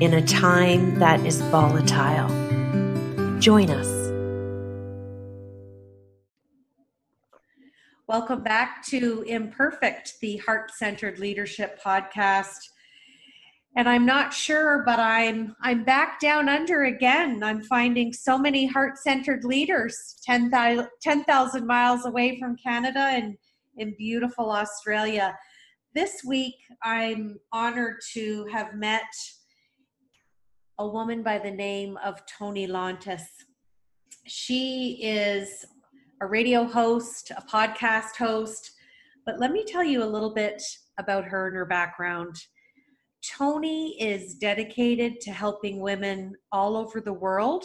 in a time that is volatile? Join us. Welcome back to Imperfect, the Heart Centered Leadership Podcast. And I'm not sure, but I'm I'm back down under again. I'm finding so many heart-centered leaders 10,000 10, miles away from Canada and in beautiful Australia. This week, I'm honored to have met a woman by the name of Toni Lontis. She is a radio host, a podcast host, but let me tell you a little bit about her and her background. Toni is dedicated to helping women all over the world,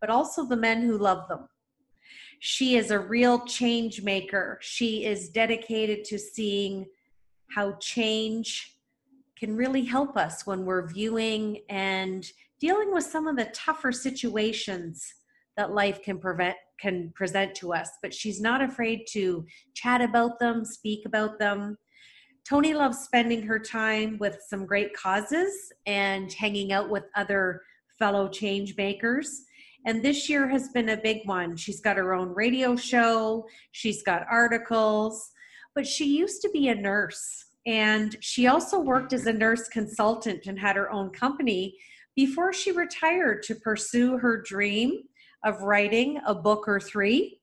but also the men who love them. She is a real change maker. She is dedicated to seeing how change can really help us when we're viewing and dealing with some of the tougher situations that life can prevent can present to us. But she's not afraid to chat about them speak about them. Toni loves spending her time with some great causes and hanging out with other fellow change makers. And this year has been a big one. She's got her own radio show. She's got articles. But she used to be a nurse and she also worked as a nurse consultant and had her own company before she retired to pursue her dream of writing a book or three.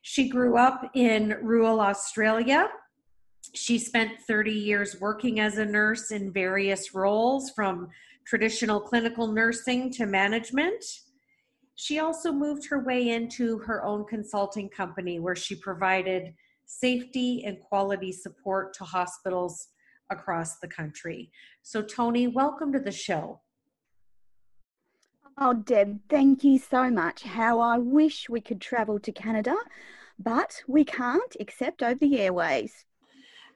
She grew up in rural Australia. She spent 30 years working as a nurse in various roles from traditional clinical nursing to management. She also moved her way into her own consulting company where she provided safety and quality support to hospitals across the country. So, Toni, welcome to the show. Oh, Deb, thank you so much. How I wish we could travel to Canada, but we can't except over the airways.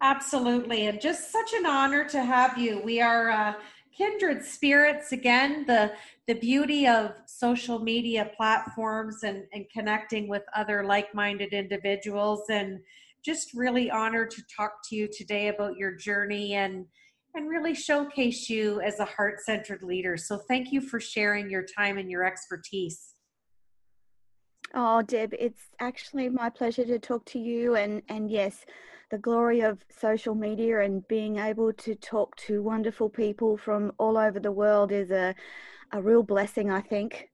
Absolutely. And just such an honor to have you. We are uh, kindred spirits again. The the beauty of social media platforms and, and connecting with other like-minded individuals and just really honored to talk to you today about your journey and and really showcase you as a heart-centered leader. So thank you for sharing your time and your expertise. Oh, Deb, it's actually my pleasure to talk to you and and yes, the glory of social media and being able to talk to wonderful people from all over the world is a a real blessing, I think.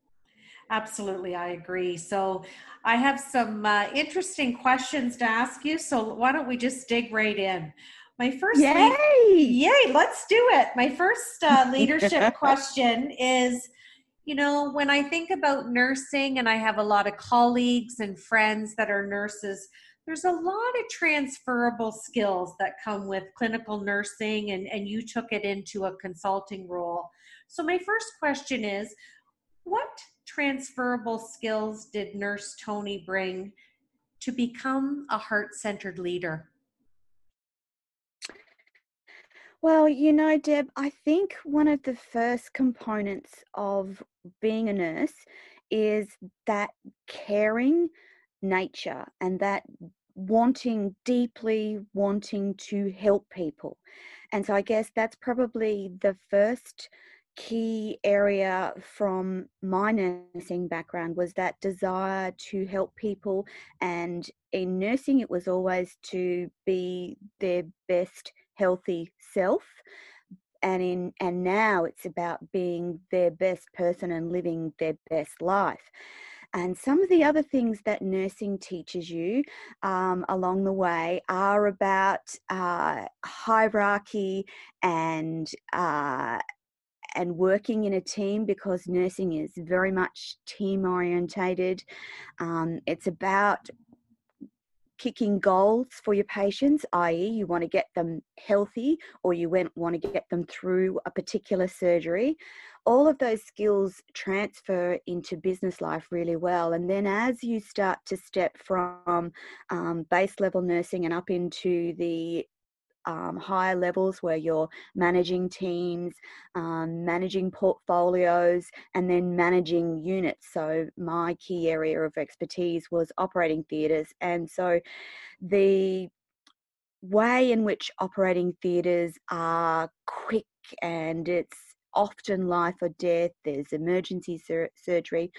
Absolutely, I agree. So, I have some uh, interesting questions to ask you. So, why don't we just dig right in? My first, yay, lead- yay, let's do it. My first uh, leadership question is you know, when I think about nursing, and I have a lot of colleagues and friends that are nurses, there's a lot of transferable skills that come with clinical nursing, and, and you took it into a consulting role. So, my first question is what transferable skills did Nurse Toni bring to become a heart centered leader? Well, you know, Deb, I think one of the first components of being a nurse is that caring nature and that wanting, deeply wanting to help people. And so I guess that's probably the first key area from my nursing background was that desire to help people and in nursing it was always to be their best healthy self and in and now it's about being their best person and living their best life. And some of the other things that nursing teaches you um, along the way are about uh, hierarchy and uh, and working in a team because nursing is very much team orientated. Um, it's about picking goals for your patients, i.e., you want to get them healthy or you want to get them through a particular surgery, all of those skills transfer into business life really well. And then as you start to step from um, base level nursing and up into the um, higher levels where you're managing teams, um, managing portfolios, and then managing units. So, my key area of expertise was operating theatres. And so, the way in which operating theatres are quick and it's often life or death, there's emergency sur- surgery,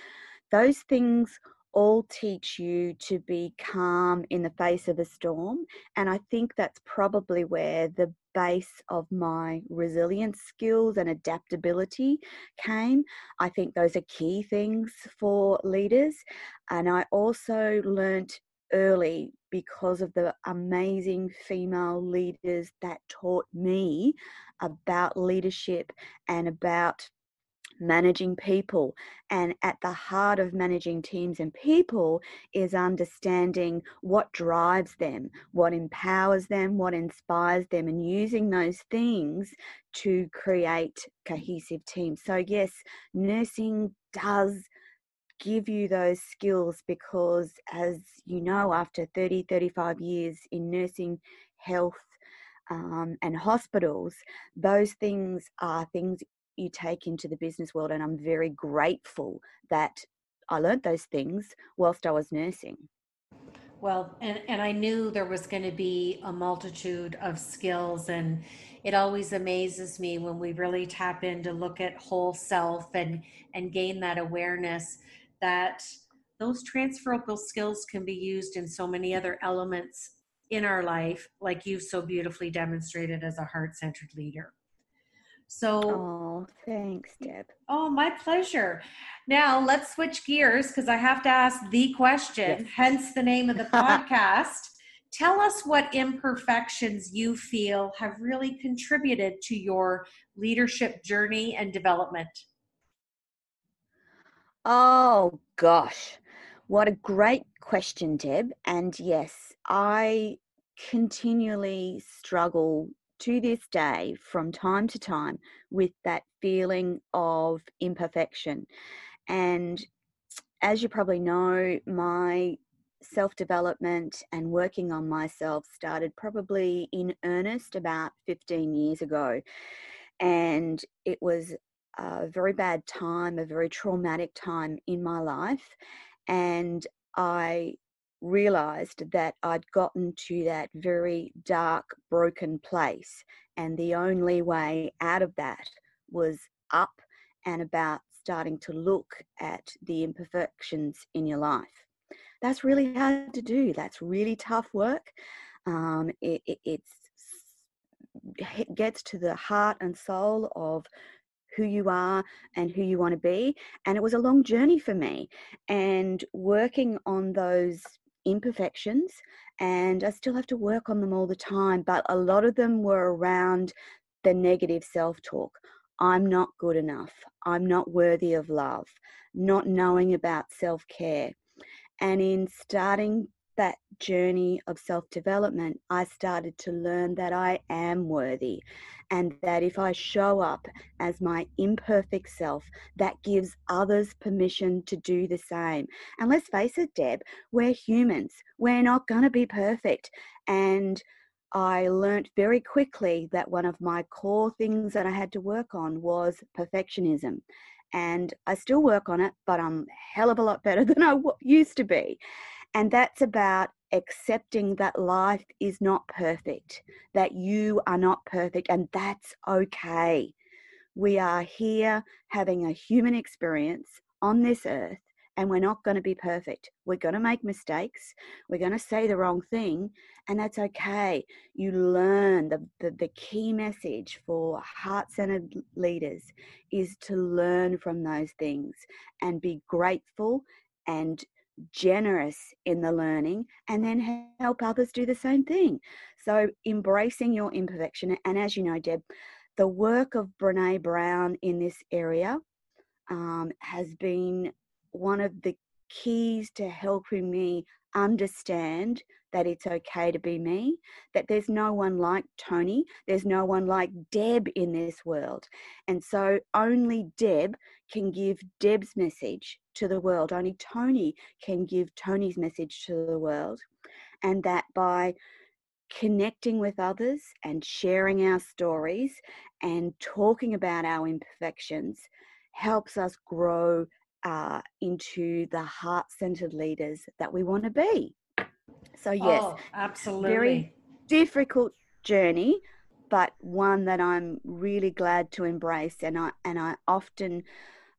those things all teach you to be calm in the face of a storm. And I think that's probably where the base of my resilience skills and adaptability came. I think those are key things for leaders. And I also learnt early because of the amazing female leaders that taught me about leadership and about managing people. And at the heart of managing teams and people is understanding what drives them, what empowers them, what inspires them, and using those things to create cohesive teams. So, yes, nursing does give you those skills because, as you know, after 30, 35 years in nursing, health, um, and hospitals, those things are things you take into the business world. And I'm very grateful that I learned those things whilst I was nursing. Well, and, and I knew there was going to be a multitude of skills, and it always amazes me when we really tap in to look at whole self and and gain that awareness that those transferable skills can be used in so many other elements in our life, like you've so beautifully demonstrated as a heart centered leader. So, oh, thanks, Deb. Oh, my pleasure. Now let's switch gears because I have to ask the question, yes. hence the name of the podcast. Tell us what imperfections you feel have really contributed to your leadership journey and development. Oh, gosh. What a great question, Deb. And yes, I continually struggle to this day from time to time with that feeling of imperfection. And as you probably know, my self development and working on myself started probably in earnest about 15 years ago. And it was a very bad time, a very traumatic time in my life. And I realized that I'd gotten to that very dark, broken place. And the only way out of that was up and about starting to look at the imperfections in your life. That's really hard to do. That's really tough work. Um, it, it, gets to the heart and soul of who you are and who you want to be. And it was a long journey for me. And working on those imperfections and I still have to work on them all the time, but a lot of them were around the negative self talk. I'm not good enough. I'm not worthy of love. Not knowing about self care. And in starting that journey of self development, I started to learn that I am worthy and that if I show up as my imperfect self, that gives others permission to do the same. And let's face it, Deb, we're humans, we're not going to be perfect. And I learnt very quickly that one of my core things that I had to work on was perfectionism. And I still work on it, but I'm hell of a lot better than I used to be. And that's about accepting that life is not perfect, that you are not perfect, and that's okay. We are here having a human experience on this earth, and we're not going to be perfect. We're going to make mistakes. We're going to say the wrong thing, and that's okay. You learn the, the, the key message for heart centered leaders is to learn from those things and be grateful and generous in the learning and then help others do the same thing. So, embracing your imperfection. And as you know, Deb, the work of Brene Brown in this area um, has been one of the keys to helping me understand that it's okay to be me, that there's no one like Toni, there's no one like Deb in this world. And so only Deb can give Deb's message to the world, only Toni can give Toni's message to the world. And that by connecting with others and sharing our stories and talking about our imperfections helps us grow uh, into the heart centered leaders that we want to be. So, yes, oh, absolutely. Very difficult journey, but one that I'm really glad to embrace. And I, and I often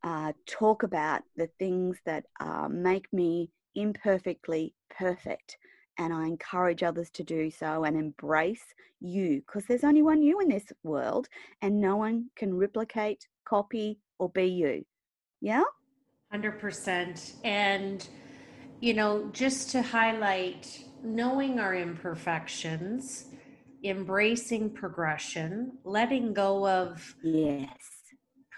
uh, talk about the things that uh, make me imperfectly perfect. And I encourage others to do so and embrace you because there's only one you in this world and no one can replicate, copy, or be you. Yeah? 100%. And, you know, just to highlight knowing our imperfections, embracing progression, letting go of yes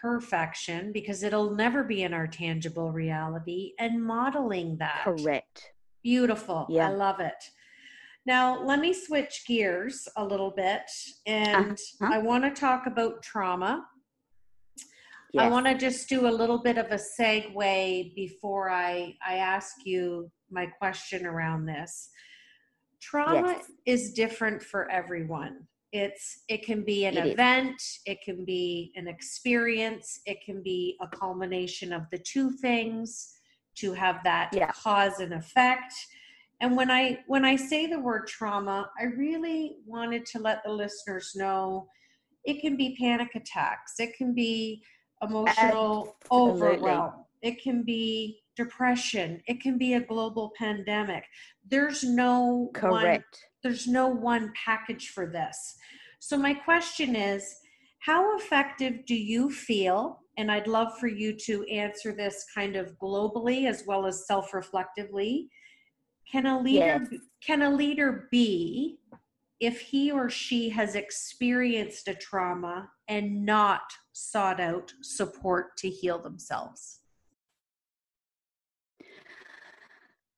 perfection because it'll never be in our tangible reality and modeling that. Correct. Beautiful. Yeah. I love it. Now, let me switch gears a little bit and uh-huh. I want to talk about trauma. Yes. I want to just do a little bit of a segue before I, I ask you my question around this. Trauma yes. is different for everyone. It's it can be an it event, is. it can be an experience, it can be a culmination of the two things to have that yeah. cause and effect. And when I when I say the word trauma, I really wanted to let the listeners know it can be panic attacks, it can be emotional Absolutely. overwhelm. It can be depression. It can be a global pandemic. There's no correct. One, there's no one package for this. So my question is, how effective do you feel? And I'd love for you to answer this kind of globally as well as self-reflectively. Can a leader yes. can a leader be if he or she has experienced a trauma and not sought out support to heal themselves?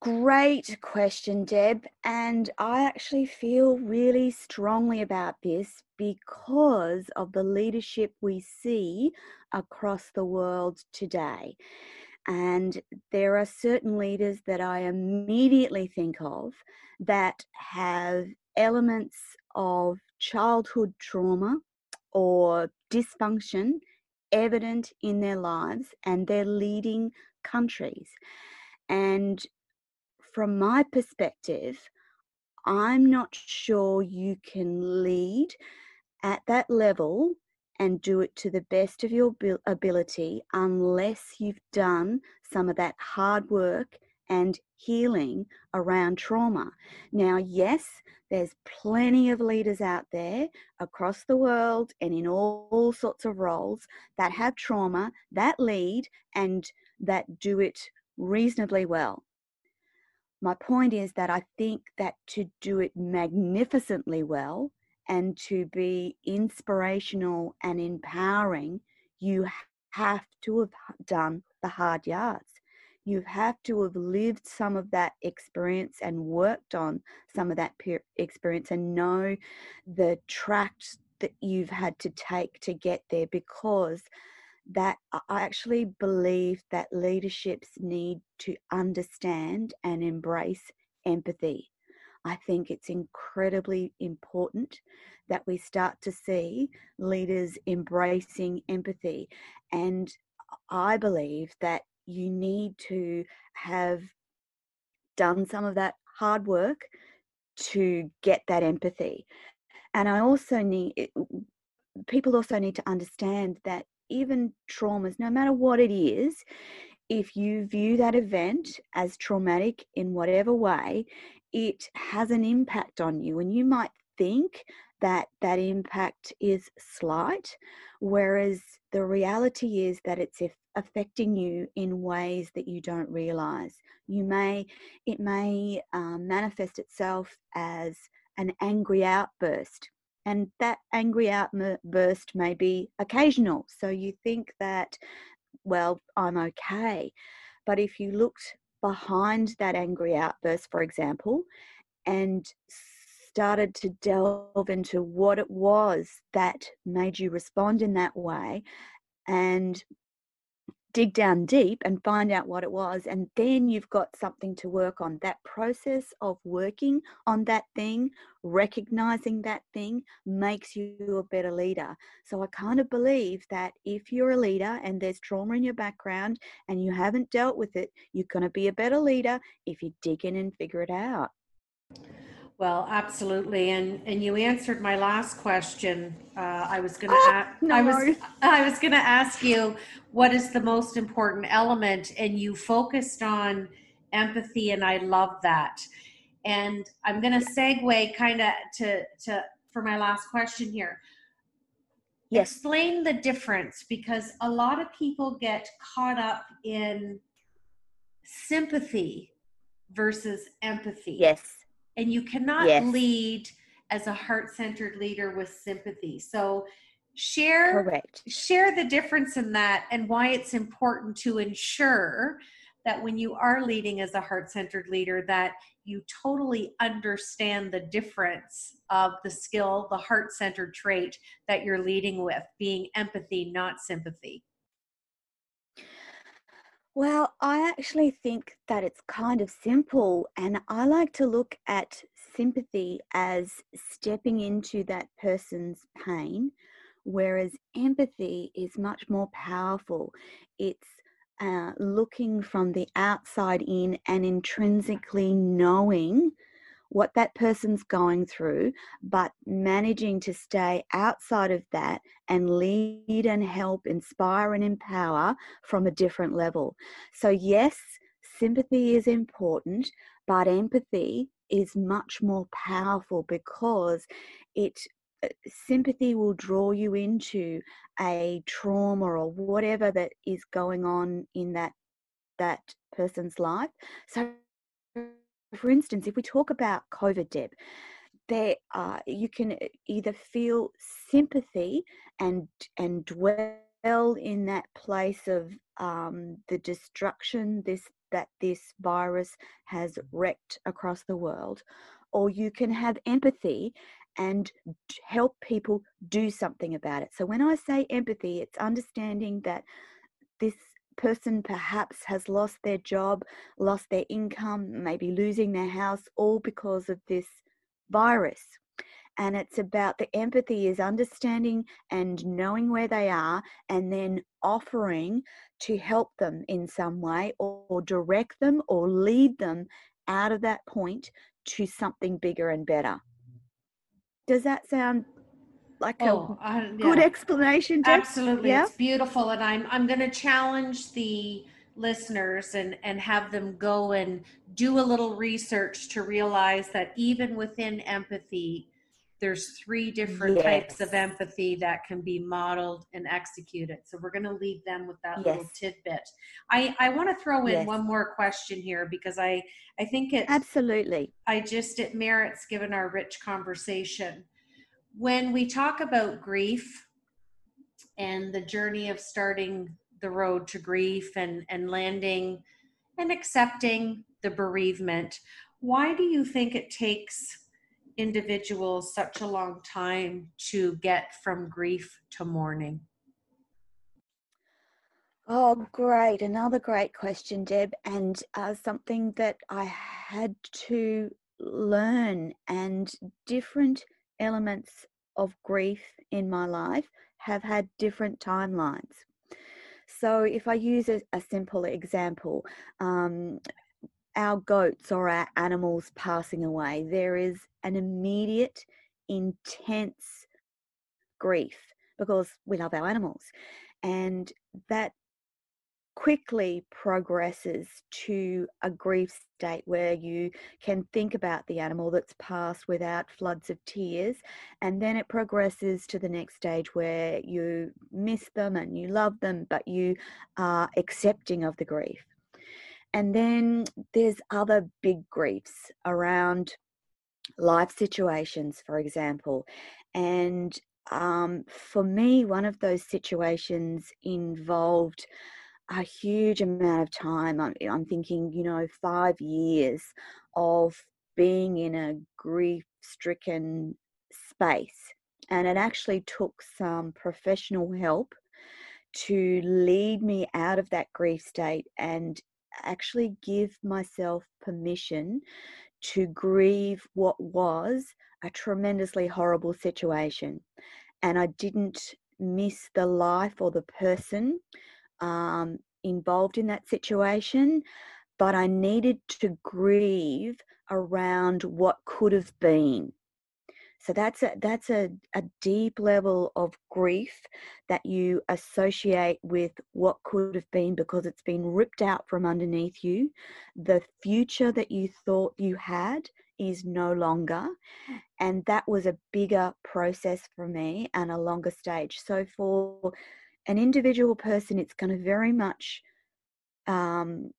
Great question, Deb. And I actually feel really strongly about this because of the leadership we see across the world today. And there are certain leaders that I immediately think of that have elements of childhood trauma or dysfunction evident in their lives and they're leading countries. And from my perspective, I'm not sure you can lead at that level and do it to the best of your ability unless you've done some of that hard work and healing around trauma. Now, yes, there's plenty of leaders out there across the world and in all, sorts of roles that have trauma, that lead, and that do it reasonably well. My point is that I think that to do it magnificently well and to be inspirational and empowering, you have to have done the hard yards you have to have lived some of that experience and worked on some of that experience and know the tracks that you've had to take to get there because that I actually believe that leaderships need to understand and embrace empathy. I think it's incredibly important that we start to see leaders embracing empathy. And I believe that you need to have done some of that hard work to get that empathy. And I also need, people also need to understand that even traumas, no matter what it is, if you view that event as traumatic in whatever way, it has an impact on you. And you might think that that impact is slight, whereas the reality is that it's affecting you in ways that you don't realize. You may, it may um, manifest itself as an angry outburst. And that angry outburst may be occasional. So you think that, well, I'm okay. But if you looked behind that angry outburst, for example, and started to delve into what it was that made you respond in that way and dig down deep and find out what it was and then you've got something to work on. That process of working on that thing recognizing that thing makes you a better leader. So i kind of believe that if you're a leader and there's trauma in your background and you haven't dealt with it you're going to be a better leader if you dig in and figure it out well, absolutely, and and you answered my last question. Uh, I was going to. Oh, no I was. I was going to ask you what is the most important element, and you focused on empathy, and I love that. And I'm going to segue kind of to to for my last question here. Yes. Explain the difference because a lot of people get caught up in sympathy versus empathy. Yes and you cannot yes. lead as a heart-centered leader with sympathy so share Correct. share the difference in that and why it's important to ensure that when you are leading as a heart-centered leader that you totally understand the difference of the skill the heart-centered trait that you're leading with being empathy not sympathy well, I actually think that it's kind of simple, and I like to look at sympathy as stepping into that person's pain, whereas empathy is much more powerful. It's uh, looking from the outside in and intrinsically knowing what that person's going through, but managing to stay outside of that and lead and help, inspire and empower from a different level. So, yes, sympathy is important, but empathy is much more powerful because it uh, sympathy will draw you into a trauma or whatever that is going on in that that person's life so for instance, if we talk about COVID, Deb, there uh, you can either feel sympathy and and dwell in that place of um, the destruction this that this virus has wrecked across the world, or you can have empathy and help people do something about it. So when I say empathy, it's understanding that this person perhaps has lost their job, lost their income, maybe losing their house, all because of this virus. And it's about the empathy is understanding and knowing where they are and then offering to help them in some way or, direct them or lead them out of that point to something bigger and better. Does that sound like oh, a uh, yeah. good explanation. Absolutely, yeah? it's beautiful, and I'm I'm going to challenge the listeners and and have them go and do a little research to realize that even within empathy there's three different yes. types of empathy that can be modeled and executed so we're going to leave them with that yes. little tidbit i i want to throw in yes. one more question here because i i think it absolutely i just it merits given our rich conversation when we talk about grief and the journey of starting the road to grief and, and landing and accepting the bereavement, why do you think it takes individuals such a long time to get from grief to mourning? Oh, great. Another great question, Deb, and uh, something that I had to learn, and different elements of grief in my life have had different timelines. So, if I use a, a simple example, um, our goats or our animals passing away, there is an immediate, intense grief because we love our animals. And that quickly progresses to a grief state where you can think about the animal that's passed without floods of tears and then it progresses to the next stage where you miss them and you love them but you are accepting of the grief. And then there's other big griefs around life situations for example. And um, for me one of those situations involved a huge amount of time. I'm, I'm thinking, you know, five years of being in a grief stricken space. And it actually took some professional help to lead me out of that grief state and actually give myself permission to grieve what was a tremendously horrible situation. And I didn't miss the life or the person um, involved in that situation, but I needed to grieve around what could have been. So that's a that's a, a deep level of grief that you associate with what could have been because it's been ripped out from underneath you. The future that you thought you had is no longer. And that was a bigger process for me and a longer stage. So for an individual person, it's going to very much um,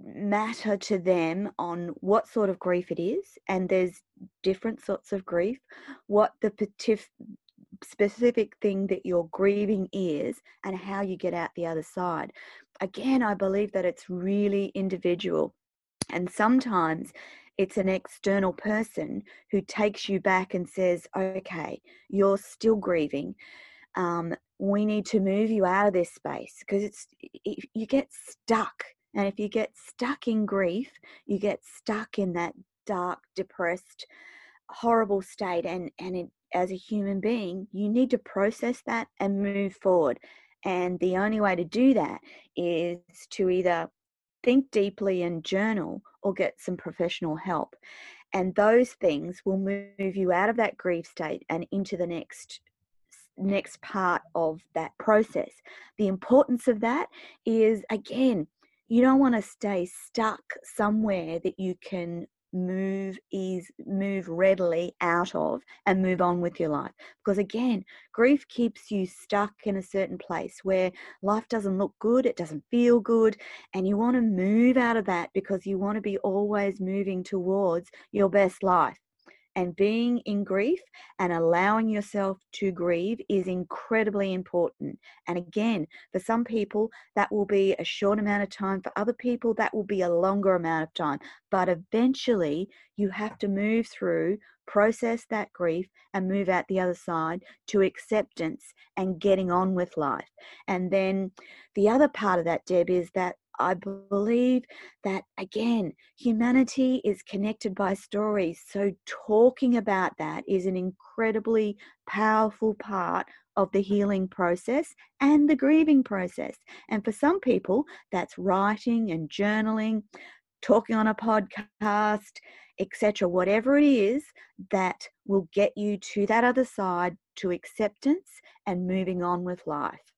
matter to them on what sort of grief it is, and there's different sorts of grief, what the specific thing that you're grieving is, and how you get out the other side. Again, I believe that it's really individual. And sometimes it's an external person who takes you back and says, okay, you're still grieving. Um, we need to move you out of this space because it's you get stuck and if you get stuck in grief, you get stuck in that dark, depressed, horrible state. And, and it, as a human being, you need to process that and move forward. And the only way to do that is to either think deeply and journal or get some professional help. And those things will move you out of that grief state and into the next next part of that process. The importance of that is again you don't want to stay stuck somewhere that you can move is move readily out of and move on with your life because again grief keeps you stuck in a certain place where life doesn't look good it doesn't feel good and you want to move out of that because you want to be always moving towards your best life and being in grief and allowing yourself to grieve is incredibly important. And again, for some people, that will be a short amount of time. For other people, that will be a longer amount of time. But eventually, you have to move through, process that grief, and move out the other side to acceptance and getting on with life. And then the other part of that, Deb, is that I believe that again, humanity is connected by stories. So, talking about that is an incredibly powerful part of the healing process and the grieving process. And for some people, that's writing and journaling, talking on a podcast, etc. Whatever it is that will get you to that other side to acceptance and moving on with life.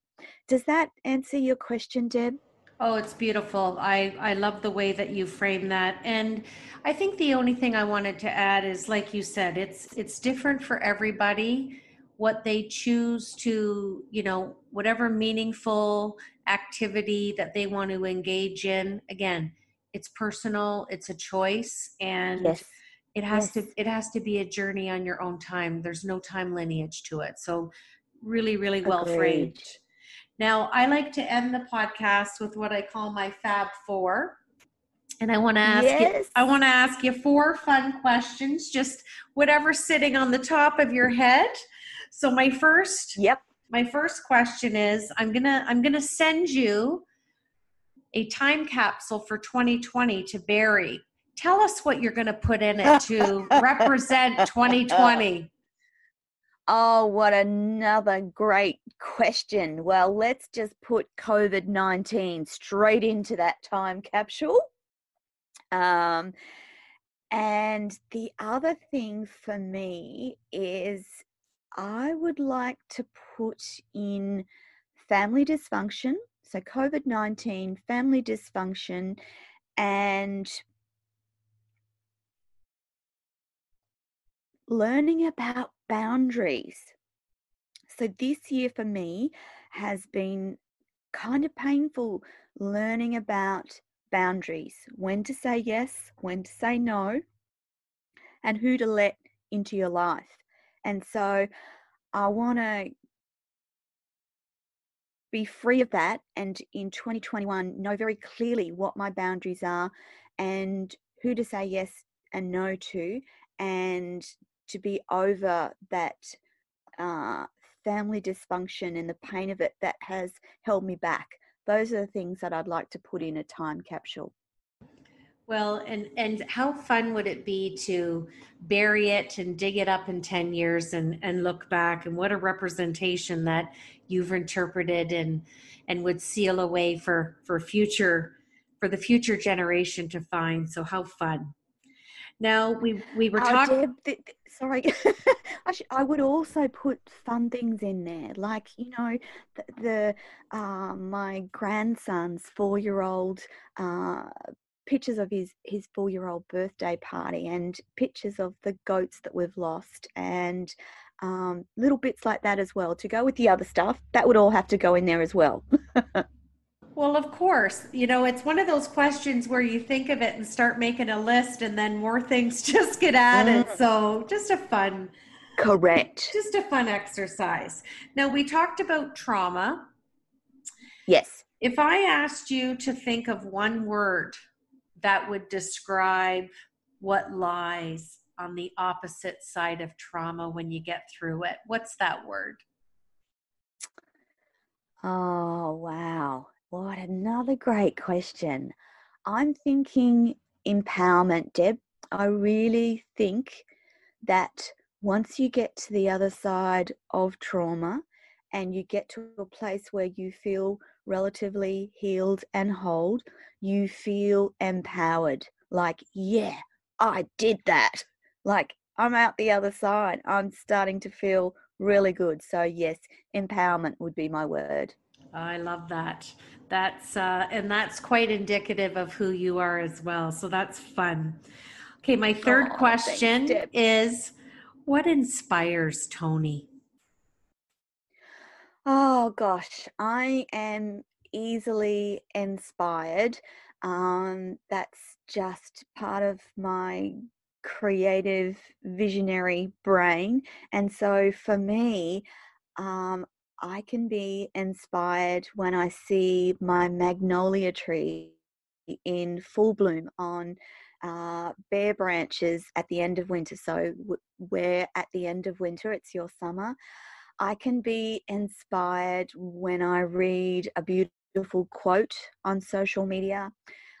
Does that answer your question, Deb? Oh, it's beautiful. I, I love the way that you frame that. And I think the only thing I wanted to add is like you said, it's it's different for everybody what they choose to, you know, whatever meaningful activity that they want to engage in. Again, it's personal, it's a choice and yes. it has yes. to it has to be a journey on your own time. There's no time lineage to it. So really, really well Agreed. framed. Now, I like to end the podcast with what I call my Fab Four. And I want to ask yes. you, I want to ask you four fun questions, just whatever's sitting on the top of your head. So my first Yep. My first question is I'm to I'm going to send you a time capsule for 2020 to bury. Tell us what you're going to put in it to represent 2020. Oh, what another great question. Well, let's just put COVID 19 straight into that time capsule. Um, and the other thing for me is I would like to put in family dysfunction. So, COVID 19, family dysfunction, and learning about boundaries. So, this year for me has been kind of painful learning about boundaries when to say yes, when to say no, and who to let into your life. And so, I want to be free of that and in 2021 know very clearly what my boundaries are and who to say yes and no to and to be over that uh, family dysfunction and the pain of it that has held me back those are the things that i'd like to put in a time capsule well, and and how fun would it be to bury it and dig it up in 10 years and and look back and what a representation that you've interpreted and and would seal away for for future for the future generation to find. So how fun. Now we we were talking. Oh, sorry, I, sh- I would also put fun things in there, like you know the, the uh, my grandson's four year old uh, pictures of his his four year old birthday party and pictures of the goats that we've lost and um, little bits like that as well to go with the other stuff that would all have to go in there as well well of course you know it's one of those questions where you think of it and start making a list and then more things just get added mm. so just a fun correct just a fun exercise now we talked about trauma yes if i asked you to think of one word that would describe what lies on the opposite side of trauma when you get through it. What's that word? Oh, wow. What another great question. I'm thinking empowerment, Deb. I really think that once you get to the other side of trauma and you get to a place where you feel relatively healed and whole, you feel empowered. Like, yeah, I did that. Like, I'm out the other side. I'm starting to feel really good. So, yes, empowerment would be my word. I love that. That's uh, and that's quite indicative of who you are as well. So that's fun. Okay, my third oh, question thanks, is what inspires Toni? Oh gosh, I am easily inspired. Um, that's just part of my creative, visionary brain. And so for me, um, I can be inspired when I see my magnolia tree in full bloom on uh, bare branches at the end of winter. So, w- where at the end of winter it's your summer. I can be inspired when I read a beautiful quote on social media.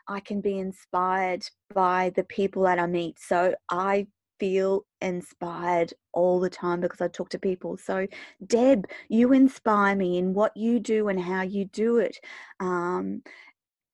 I can be inspired by the people that I meet. So I feel inspired all the time because I talk to people. So, Deb, you inspire me in what you do and how you do it. Um,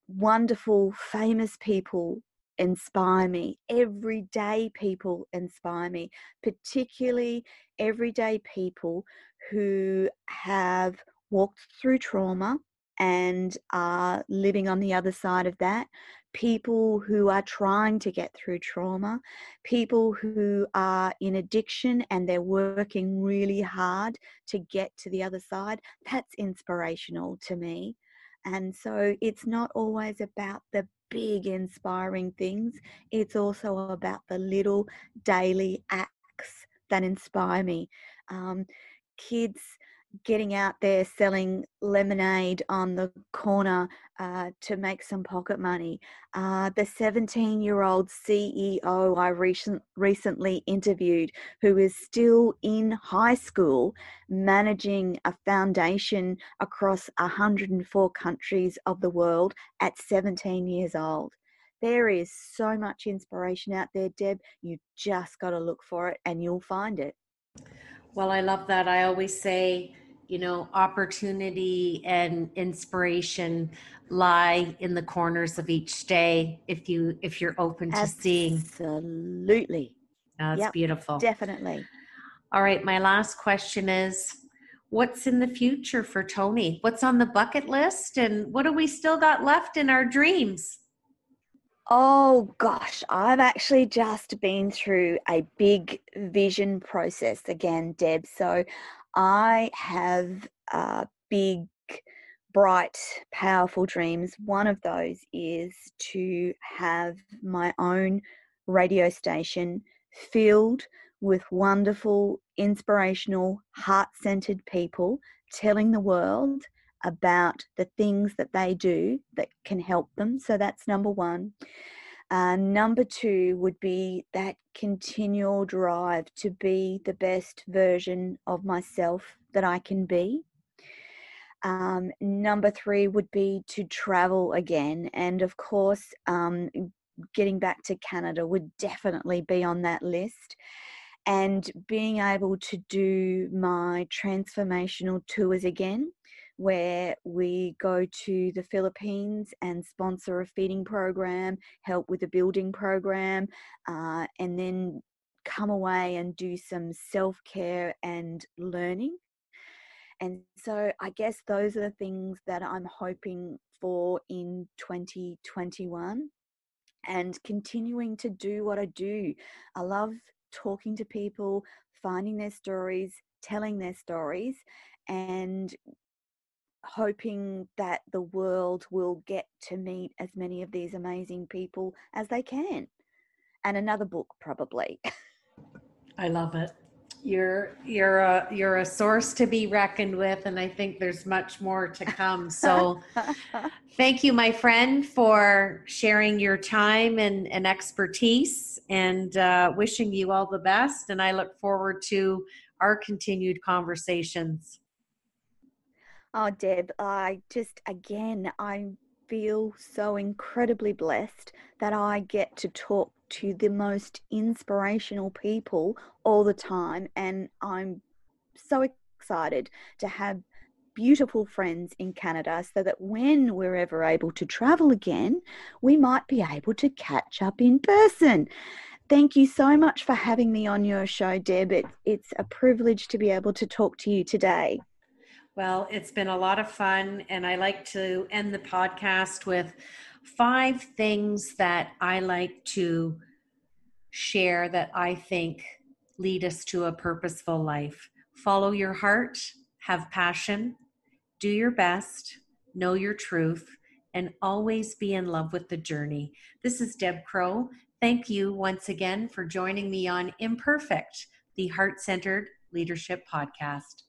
wonderful, famous people inspire me. Everyday people inspire me, particularly everyday people who have walked through trauma and are living on the other side of that, people who are trying to get through trauma, people who are in addiction and they're working really hard to get to the other side. That's inspirational to me. And so it's not always about the big inspiring things, it's also about the little daily acts that inspire me. Um, kids getting out there selling lemonade on the corner uh, to make some pocket money. Uh, the 17 year old CEO I recent, recently interviewed, who is still in high school managing a foundation across 104 countries of the world at 17 years old. There is so much inspiration out there, Deb. You just got to look for it and you'll find it. Well, I love that. I always say, you know opportunity and inspiration lie in the corners of each day if you if you're open to absolutely. seeing. Absolutely. That's yep, beautiful. definitely. All right my last question is what's in the future for toni? What's on the bucket list and what do we still got left in our dreams? Oh gosh, I've actually just been through a big vision process again, Deb. So I have uh, big, bright, powerful dreams. One of those is to have my own radio station filled with wonderful, inspirational, heart centered people telling the world about the things that they do that can help them. So that's number one. Uh, number two would be that continual drive to be the best version of myself that I can be. Um, number three would be to travel again. And of course, um, getting back to Canada would definitely be on that list. And being able to do my transformational tours again where we go to the Philippines and sponsor a feeding program, help with a building program, uh, and then come away and do some self care and learning. And so I guess those are the things that I'm hoping for in 2021 and continuing to do what I do. I love talking to people, finding their stories, telling their stories, and hoping that the world will get to meet as many of these amazing people as they can. And another book, probably. I love it. You're you're a you're a source to be reckoned with, and I think there's much more to come. So, thank you, my friend, for sharing your time and, and expertise, and uh, wishing you all the best. And I look forward to our continued conversations. Oh, Deb, I just, again, I feel so incredibly blessed that I get to talk to the most inspirational people all the time. And I'm so excited to have beautiful friends in Canada so that when we're ever able to travel again, we might be able to catch up in person. Thank you so much for having me on your show, Deb. It, it's a privilege to be able to talk to you today. Well, it's been a lot of fun, and I like to end the podcast with five things that I like to share that I think lead us to a purposeful life. Follow your heart, have passion, do your best, know your truth, and always be in love with the journey. This is Deb Crow. Thank you once again for joining me on Imperfect, the Heart Centered Leadership Podcast.